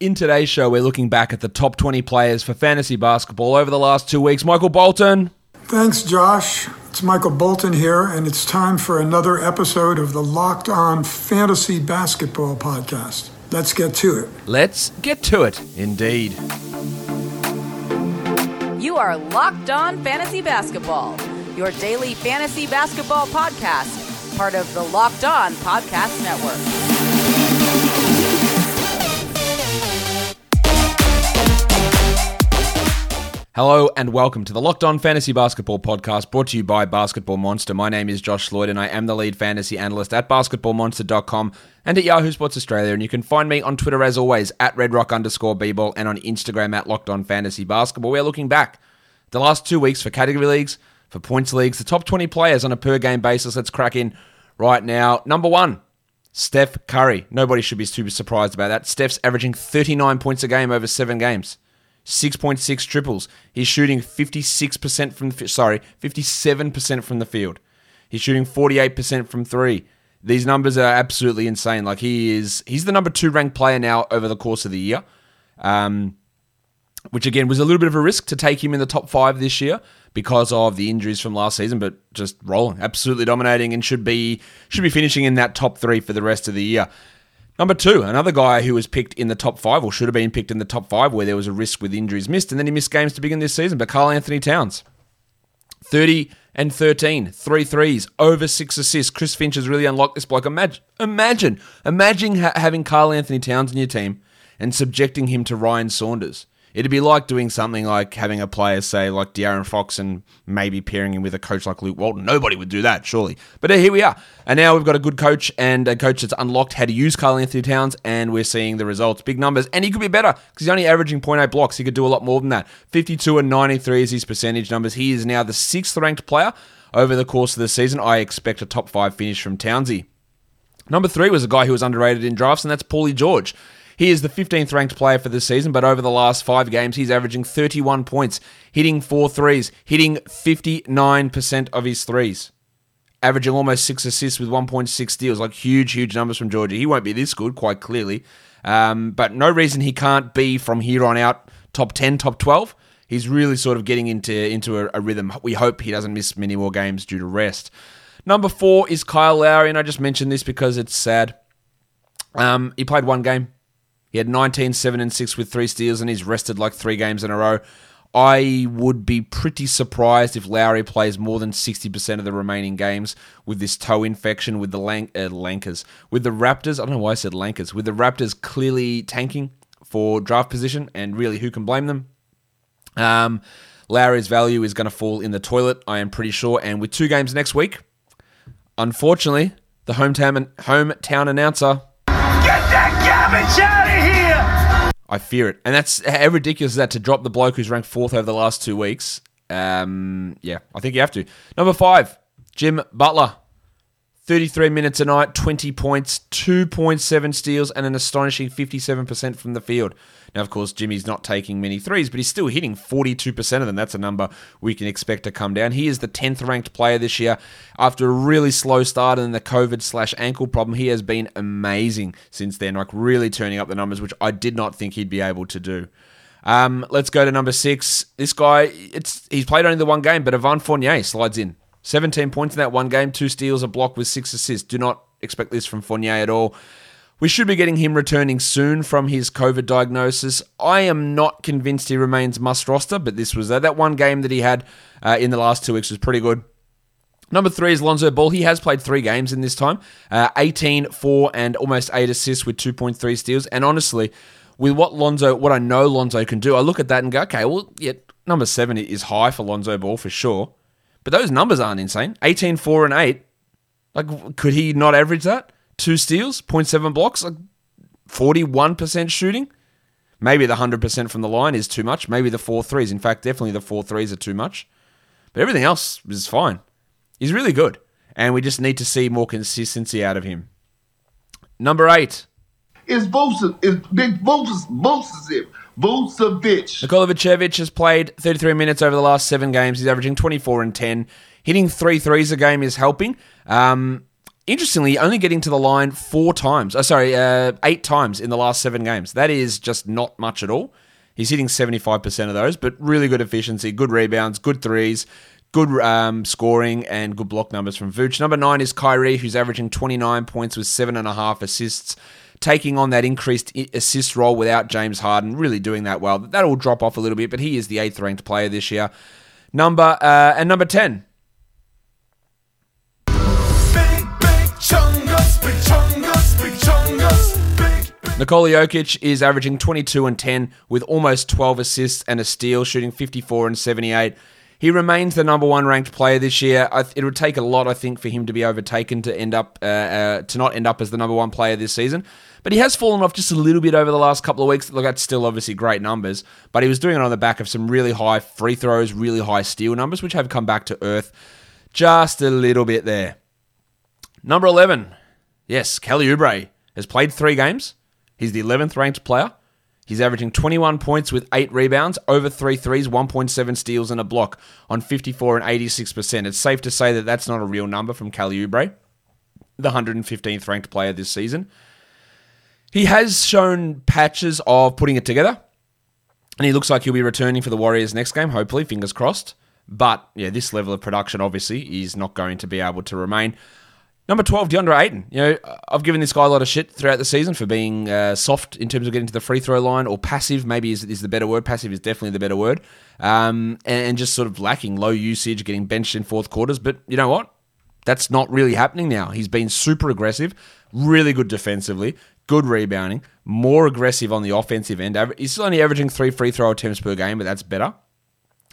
In today's show, we're looking back at the top 20 players for fantasy basketball over the last two weeks. Michael Bolton. Thanks, Josh. It's Michael Bolton here, and it's time for another episode of the Locked On Fantasy Basketball Podcast. Let's get to it. Let's get to it, indeed. You are Locked On Fantasy Basketball, your daily fantasy basketball podcast, part of the Locked On Podcast Network. Hello and welcome to the Locked On Fantasy Basketball Podcast brought to you by Basketball Monster. My name is Josh Lloyd and I am the lead fantasy analyst at basketballmonster.com and at Yahoo Sports Australia. And you can find me on Twitter as always at redrock underscore bball and on Instagram at Locked On Fantasy Basketball. We're looking back the last two weeks for category leagues, for points leagues, the top 20 players on a per game basis. Let's crack in right now. Number one, Steph Curry. Nobody should be too surprised about that. Steph's averaging 39 points a game over seven games. 6.6 triples. He's shooting 56% from the sorry, 57% from the field. He's shooting 48% from 3. These numbers are absolutely insane. Like he is he's the number 2 ranked player now over the course of the year. Um which again was a little bit of a risk to take him in the top 5 this year because of the injuries from last season, but just rolling, absolutely dominating and should be should be finishing in that top 3 for the rest of the year. Number two, another guy who was picked in the top five, or should have been picked in the top five, where there was a risk with injuries missed, and then he missed games to begin this season. But Karl-Anthony Towns, 30 and 13, three threes, over six assists. Chris Finch has really unlocked this bloke. Imagine, imagine, imagine ha- having Karl-Anthony Towns in your team and subjecting him to Ryan Saunders. It'd be like doing something like having a player, say, like De'Aaron Fox, and maybe pairing him with a coach like Luke Walton. Nobody would do that, surely. But uh, here we are. And now we've got a good coach and a coach that's unlocked how to use Karl-Anthony Towns, and we're seeing the results. Big numbers. And he could be better because he's only averaging 0.8 blocks. He could do a lot more than that. 52 and 93 is his percentage numbers. He is now the sixth ranked player over the course of the season. I expect a top five finish from Townsy. Number three was a guy who was underrated in drafts, and that's Paulie George. He is the 15th ranked player for this season, but over the last five games, he's averaging 31 points, hitting four threes, hitting 59% of his threes, averaging almost six assists with 1.6 steals. Like huge, huge numbers from Georgia. He won't be this good, quite clearly, um, but no reason he can't be from here on out top 10, top 12. He's really sort of getting into into a, a rhythm. We hope he doesn't miss many more games due to rest. Number four is Kyle Lowry, and I just mentioned this because it's sad. Um, he played one game, he had 19, 7, and 6 with three steals, and he's rested like three games in a row. I would be pretty surprised if Lowry plays more than 60% of the remaining games with this toe infection with the Lank- uh, Lankers. With the Raptors, I don't know why I said Lankers, with the Raptors clearly tanking for draft position, and really, who can blame them? Um, Lowry's value is going to fall in the toilet, I am pretty sure. And with two games next week, unfortunately, the hometown, hometown announcer I fear it. And that's how ridiculous is that to drop the bloke who's ranked fourth over the last two weeks. Um, yeah, I think you have to. Number five, Jim Butler. 33 minutes a night, 20 points, 2.7 steals, and an astonishing 57% from the field. Now, of course, Jimmy's not taking many threes, but he's still hitting 42% of them. That's a number we can expect to come down. He is the 10th ranked player this year. After a really slow start and the COVID slash ankle problem, he has been amazing since then, like really turning up the numbers, which I did not think he'd be able to do. Um, let's go to number six. This guy, it's he's played only the one game, but Evan Fournier slides in. 17 points in that one game, two steals, a block with six assists. Do not expect this from Fournier at all. We should be getting him returning soon from his COVID diagnosis. I am not convinced he remains must roster, but this was uh, that one game that he had uh, in the last two weeks was pretty good. Number three is Lonzo Ball. He has played three games in this time uh, 18, 4, and almost 8 assists with 2.3 steals. And honestly, with what Lonzo, what I know Lonzo can do, I look at that and go, okay, well, yeah, number seven is high for Lonzo Ball for sure. But those numbers aren't insane. 18, 4, and 8. Like, could he not average that? Two steals, 0.7 blocks, like 41% shooting. Maybe the 100% from the line is too much. Maybe the four threes. In fact, definitely the four threes are too much. But everything else is fine. He's really good. And we just need to see more consistency out of him. Number eight. Is Vucevic, is Big Vucevic, Vucevic. Nikola Vucevic has played 33 minutes over the last seven games. He's averaging 24 and 10. Hitting three threes a game is helping. Um, Interestingly, only getting to the line four times. Oh, sorry, uh, eight times in the last seven games. That is just not much at all. He's hitting 75% of those, but really good efficiency, good rebounds, good threes, good um, scoring, and good block numbers from Vooch. Number nine is Kyrie, who's averaging 29 points with seven and a half assists, taking on that increased assist role without James Harden, really doing that well. That'll drop off a little bit, but he is the eighth ranked player this year. Number uh, and number 10, Nikola Jokic is averaging 22 and 10 with almost 12 assists and a steal, shooting 54 and 78. He remains the number one ranked player this year. It would take a lot, I think, for him to be overtaken to end up uh, uh, to not end up as the number one player this season. But he has fallen off just a little bit over the last couple of weeks. Look, that's still obviously great numbers, but he was doing it on the back of some really high free throws, really high steal numbers, which have come back to earth just a little bit there. Number 11, yes, Kelly Oubre has played three games. He's the 11th ranked player. He's averaging 21 points with 8 rebounds, over 3 threes, 1.7 steals, and a block on 54 and 86%. It's safe to say that that's not a real number from Kelly Oubre, the 115th ranked player this season. He has shown patches of putting it together, and he looks like he'll be returning for the Warriors next game, hopefully, fingers crossed. But yeah, this level of production obviously is not going to be able to remain. Number 12, DeAndre Ayton. You know, I've given this guy a lot of shit throughout the season for being uh, soft in terms of getting to the free throw line or passive, maybe is, is the better word. Passive is definitely the better word. Um, and, and just sort of lacking low usage, getting benched in fourth quarters. But you know what? That's not really happening now. He's been super aggressive, really good defensively, good rebounding, more aggressive on the offensive end. He's still only averaging three free throw attempts per game, but that's better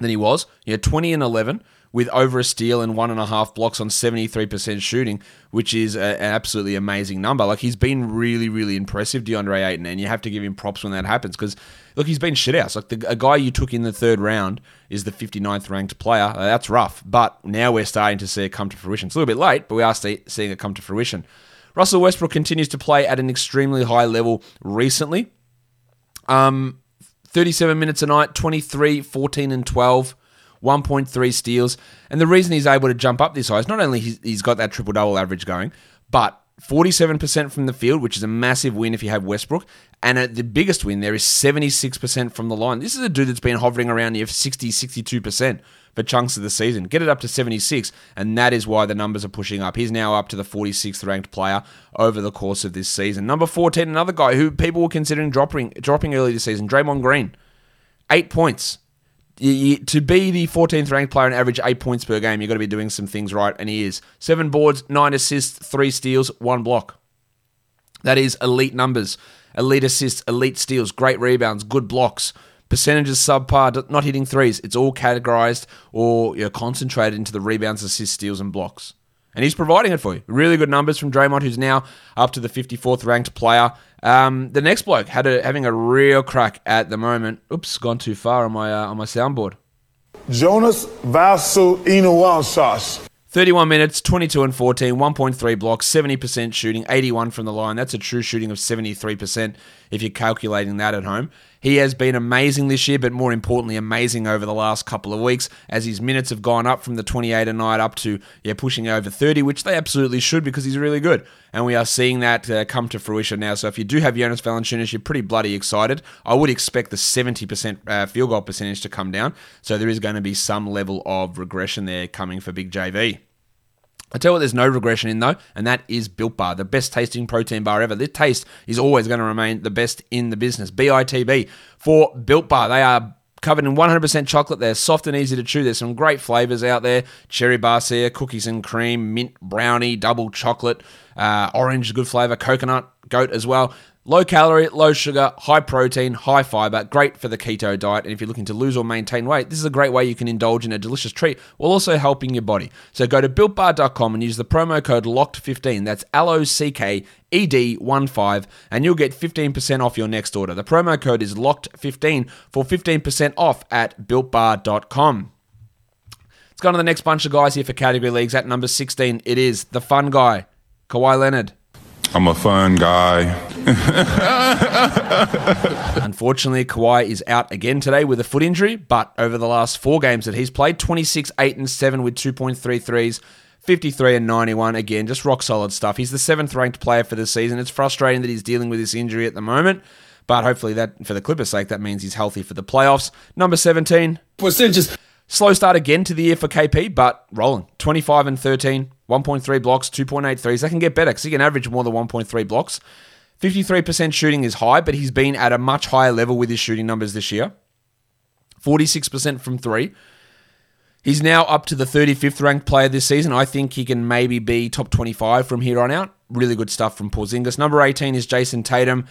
than he was. He had 20 and 11 with over a steal and one and a half blocks on 73% shooting, which is a, an absolutely amazing number. Like, he's been really, really impressive, DeAndre Ayton, and you have to give him props when that happens because, look, he's been shit out. Like, the, a guy you took in the third round is the 59th ranked player. That's rough, but now we're starting to see it come to fruition. It's a little bit late, but we are see, seeing it come to fruition. Russell Westbrook continues to play at an extremely high level recently. Um, 37 minutes a night, 23, 14, and 12. 1.3 steals. And the reason he's able to jump up this high is not only he's got that triple double average going, but 47% from the field, which is a massive win if you have Westbrook. And at the biggest win there is 76% from the line. This is a dude that's been hovering around near 60, 62% for chunks of the season. Get it up to 76, and that is why the numbers are pushing up. He's now up to the 46th ranked player over the course of this season. Number 14, another guy who people were considering dropping, dropping early this season, Draymond Green. Eight points you, to be the 14th ranked player and average eight points per game, you've got to be doing some things right, and he is. Seven boards, nine assists, three steals, one block. That is elite numbers. Elite assists, elite steals, great rebounds, good blocks. Percentages subpar, not hitting threes. It's all categorized or you know, concentrated into the rebounds, assists, steals, and blocks. And he's providing it for you. Really good numbers from Draymond, who's now up to the 54th ranked player. Um, the next bloke had a, having a real crack at the moment. Oops, gone too far on my uh, on my soundboard. Jonas Valanciunas. 31 minutes, 22 and 14, 1.3 blocks, 70% shooting, 81 from the line. That's a true shooting of 73% if you're calculating that at home. He has been amazing this year, but more importantly, amazing over the last couple of weeks as his minutes have gone up from the 28 a night up to yeah pushing over 30, which they absolutely should because he's really good. And we are seeing that uh, come to fruition now. So if you do have Jonas Valanciunas, you're pretty bloody excited. I would expect the 70% uh, field goal percentage to come down. So there is going to be some level of regression there coming for Big JV. I tell you what, there's no regression in though, and that is Built Bar, the best tasting protein bar ever. The taste is always going to remain the best in the business. BITB for Built Bar. They are covered in 100% chocolate. They're soft and easy to chew. There's some great flavors out there: cherry barcia, cookies and cream, mint brownie, double chocolate, uh, orange, good flavor, coconut, goat as well. Low calorie, low sugar, high protein, high fiber, great for the keto diet. And if you're looking to lose or maintain weight, this is a great way you can indulge in a delicious treat while also helping your body. So go to builtbar.com and use the promo code LOCKED15. That's L O C K E D 1 5, and you'll get 15% off your next order. The promo code is LOCKED15 for 15% off at builtbar.com. Let's go on to the next bunch of guys here for category leagues. At number 16, it is the fun guy, Kawhi Leonard. I'm a fun guy. Unfortunately, Kawhi is out again today with a foot injury, but over the last four games that he's played, 26, 8, and 7 with 2.3 threes, 53 and 91. Again, just rock solid stuff. He's the seventh ranked player for the season. It's frustrating that he's dealing with this injury at the moment, but hopefully that, for the Clippers' sake, that means he's healthy for the playoffs. Number 17. Percentages. Slow start again to the year for KP, but rolling. 25 and 13, 1.3 blocks, 2.8 threes. They can get better because he can average more than 1.3 blocks. 53% shooting is high, but he's been at a much higher level with his shooting numbers this year. 46% from three. He's now up to the 35th ranked player this season. I think he can maybe be top 25 from here on out. Really good stuff from Porzingis. Number 18 is Jayson Tatum,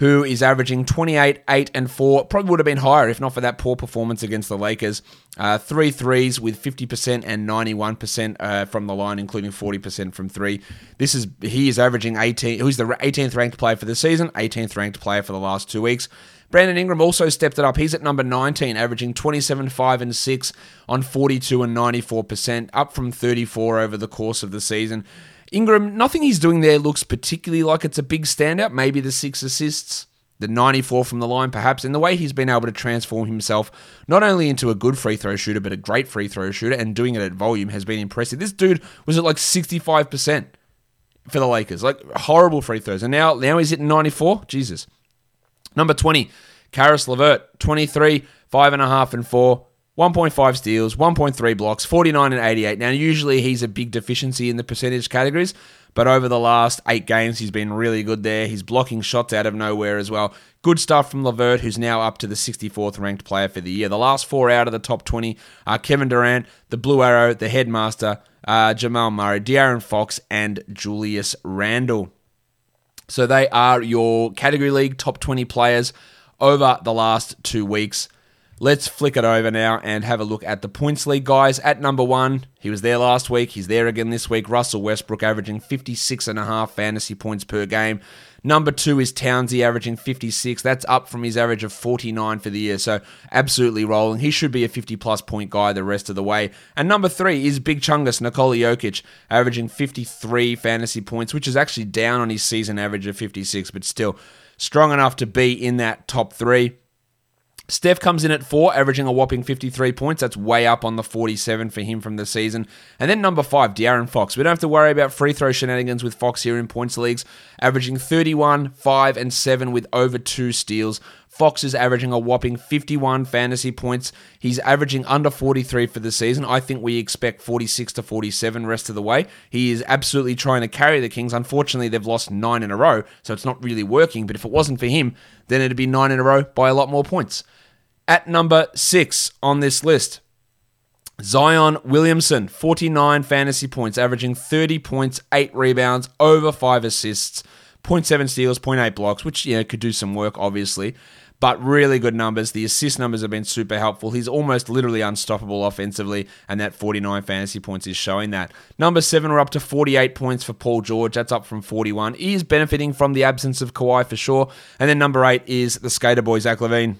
who is averaging 28, 8, and 4. Probably would have been higher if not for that poor performance against the Lakers. Uh, three threes with 50% and 91% uh, from the line, including 40% from three. This is he is averaging 18. Who's the 18th ranked player for the season? 18th ranked player for the last two weeks. Brandon Ingram also stepped it up. He's at number 19, averaging 27, 5, and 6 on 42 and 94%, up from 34 over the course of the season. Ingram, nothing he's doing there looks particularly like it's a big standout. Maybe the six assists, the 94 from the line, perhaps, and the way he's been able to transform himself not only into a good free throw shooter, but a great free throw shooter, and doing it at volume has been impressive. This dude was at like 65% for the Lakers, like horrible free throws, and now now he's hitting 94. Jesus. Number 20, Caris LeVert, 23, 5.5 and 4, 1.5 steals, 1.3 blocks, 49 and 88. Now, usually he's a big deficiency in the percentage categories, but over the last eight games, he's been really good there. He's blocking shots out of nowhere as well. Good stuff from LeVert, who's now up to the 64th ranked player for the year. The last four out of the top 20 are Kevin Durant, the Blue Arrow, the Headmaster, uh, Jamal Murray, De'Aaron Fox, and Julius Randle. So they are your category league top 20 players over the last two weeks. Let's flick it over now and have a look at the points league guys. At number one, he was there last week. He's there again this week. Russell Westbrook averaging 56 and a half fantasy points per game. Number two is Townsy averaging 56. That's up from his average of 49 for the year. So absolutely rolling. He should be a 50 plus point guy the rest of the way. And number three is Big Chungus Nikola Jokic averaging 53 fantasy points, which is actually down on his season average of 56, but still strong enough to be in that top three. Steph comes in at four, averaging a whopping 53 points. That's way up on the 47 for him from the season. And then number five, De'Aaron Fox. We don't have to worry about free throw shenanigans with Fox here in points leagues, averaging 31, 5, and 7 with over two steals. Fox is averaging a whopping 51 fantasy points. He's averaging under 43 for the season. I think we expect 46 to 47 rest of the way. He is absolutely trying to carry the Kings. Unfortunately, they've lost nine in a row, so it's not really working. But if it wasn't for him, then it'd be nine in a row by a lot more points. At number six on this list, Zion Williamson, 49 fantasy points, averaging 30 points, 8 rebounds, over 5 assists, 0.7 steals, 0.8 blocks, which you know, could do some work, obviously. But really good numbers. The assist numbers have been super helpful. He's almost literally unstoppable offensively, and that 49 fantasy points is showing that. Number seven, we're up to 48 points for Paul George. That's up from 41. He is benefiting from the absence of Kawhi for sure. And then number eight is the skater boy, Zach LaVine.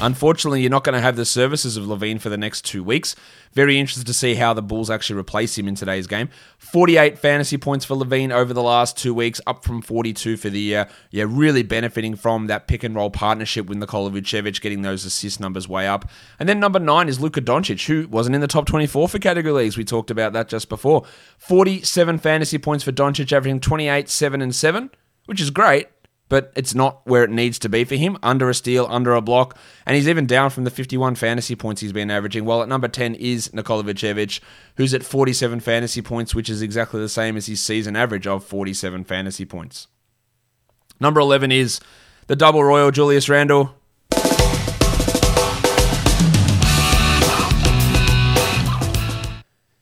Unfortunately, you're not going to have the services of LaVine for the next two weeks. Very interested to see how the Bulls actually replace him in today's game. 48 fantasy points for LaVine over the last two weeks, up from 42 for the year. Yeah, really benefiting from that pick and roll partnership with Nikola Vucevic, getting those assist numbers way up. And then number nine is Luka Doncic, who wasn't in the top 24 for category leagues. We talked about that just before. 47 fantasy points for Doncic, averaging 28, 7, and 7, which is great but it's not where it needs to be for him. Under a steal, under a block, and he's even down from the 51 fantasy points he's been averaging. While at number 10 is Nikola Vucevic, who's at 47 fantasy points, which is exactly the same as his season average of 47 fantasy points. Number 11 is the double royal Julius Randle.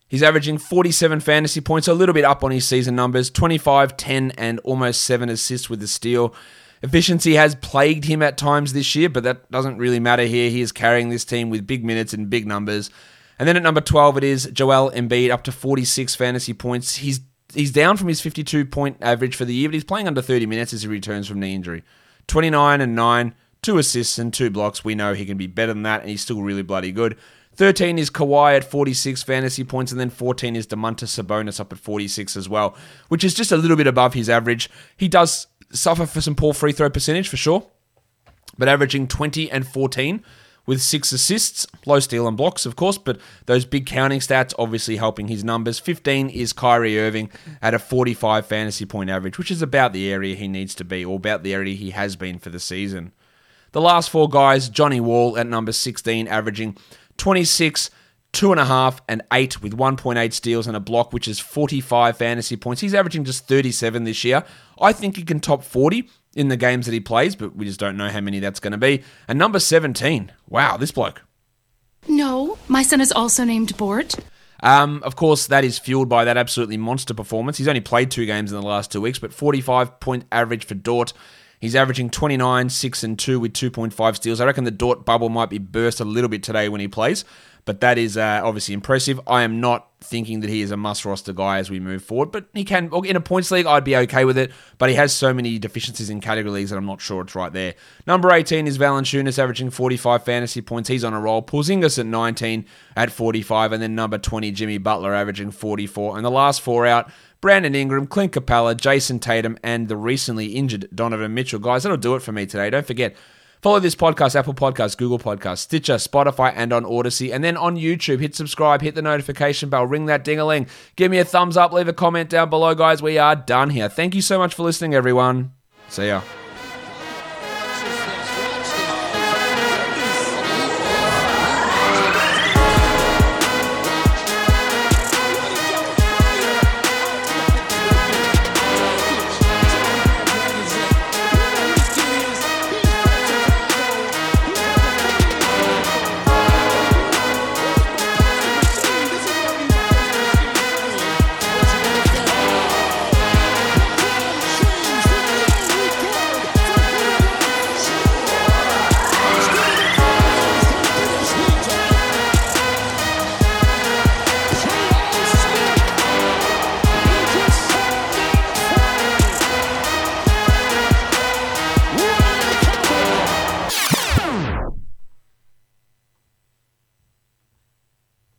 He's averaging 47 fantasy points, a little bit up on his season numbers 25, 10, and almost 7 assists with the steal. Efficiency has plagued him at times this year, but that doesn't really matter here. He is carrying this team with big minutes and big numbers. And then at number 12, it is Joel Embiid, up to 46 fantasy points. He's he's down from his 52 point average for the year, but he's playing under 30 minutes as he returns from knee injury. 29 and 9, two assists and two blocks. We know he can be better than that, and he's still really bloody good. 13 is Kawhi at 46 fantasy points, and then 14 is Domantas Sabonis up at 46 as well, which is just a little bit above his average. He does suffer for some poor free throw percentage for sure, but averaging 20 and 14 with six assists, low steal and blocks, of course, but those big counting stats obviously helping his numbers. 15 is Kyrie Irving at a 45 fantasy point average, which is about the area he needs to be, or about the area he has been for the season. The last four guys, Johnny Wall at number 16, averaging 26, two and a half, and eight with 1.8 steals and a block, which is 45 fantasy points. He's averaging just 37 this year. I think he can top 40 in the games that he plays, but we just don't know how many that's going to be. And number 17, wow, this bloke. No, my son is also named Bort. Um, of course, that is fueled by that absolutely monster performance. He's only played two games in the last two weeks, but 45 point average for Dort. He's averaging 29, 6 and 2 with 2.5 steals. I reckon the Dort bubble might be burst a little bit today when he plays, but that is uh, obviously impressive. I am not thinking that he is a must roster guy as we move forward, but he can, in a points league, I'd be okay with it, but he has so many deficiencies in category leagues that I'm not sure it's right there. Number 18 is Valanciunas, averaging 45 fantasy points. He's on a roll. Porzingis at 19 at 45, and then number 20, Jimmy Butler, averaging 44. And the last four out, Brandon Ingram, Clint Capela, Jayson Tatum, and the recently injured Donovan Mitchell. Guys, that'll do it for me today. Don't forget, Follow this podcast, Apple Podcasts, Google Podcasts, Stitcher, Spotify, and on Odysee. And then on YouTube, hit subscribe, hit the notification bell, ring that ding a ling. Give me a thumbs up, leave a comment down below, guys. We are done here. Thank you so much for listening, everyone. See ya.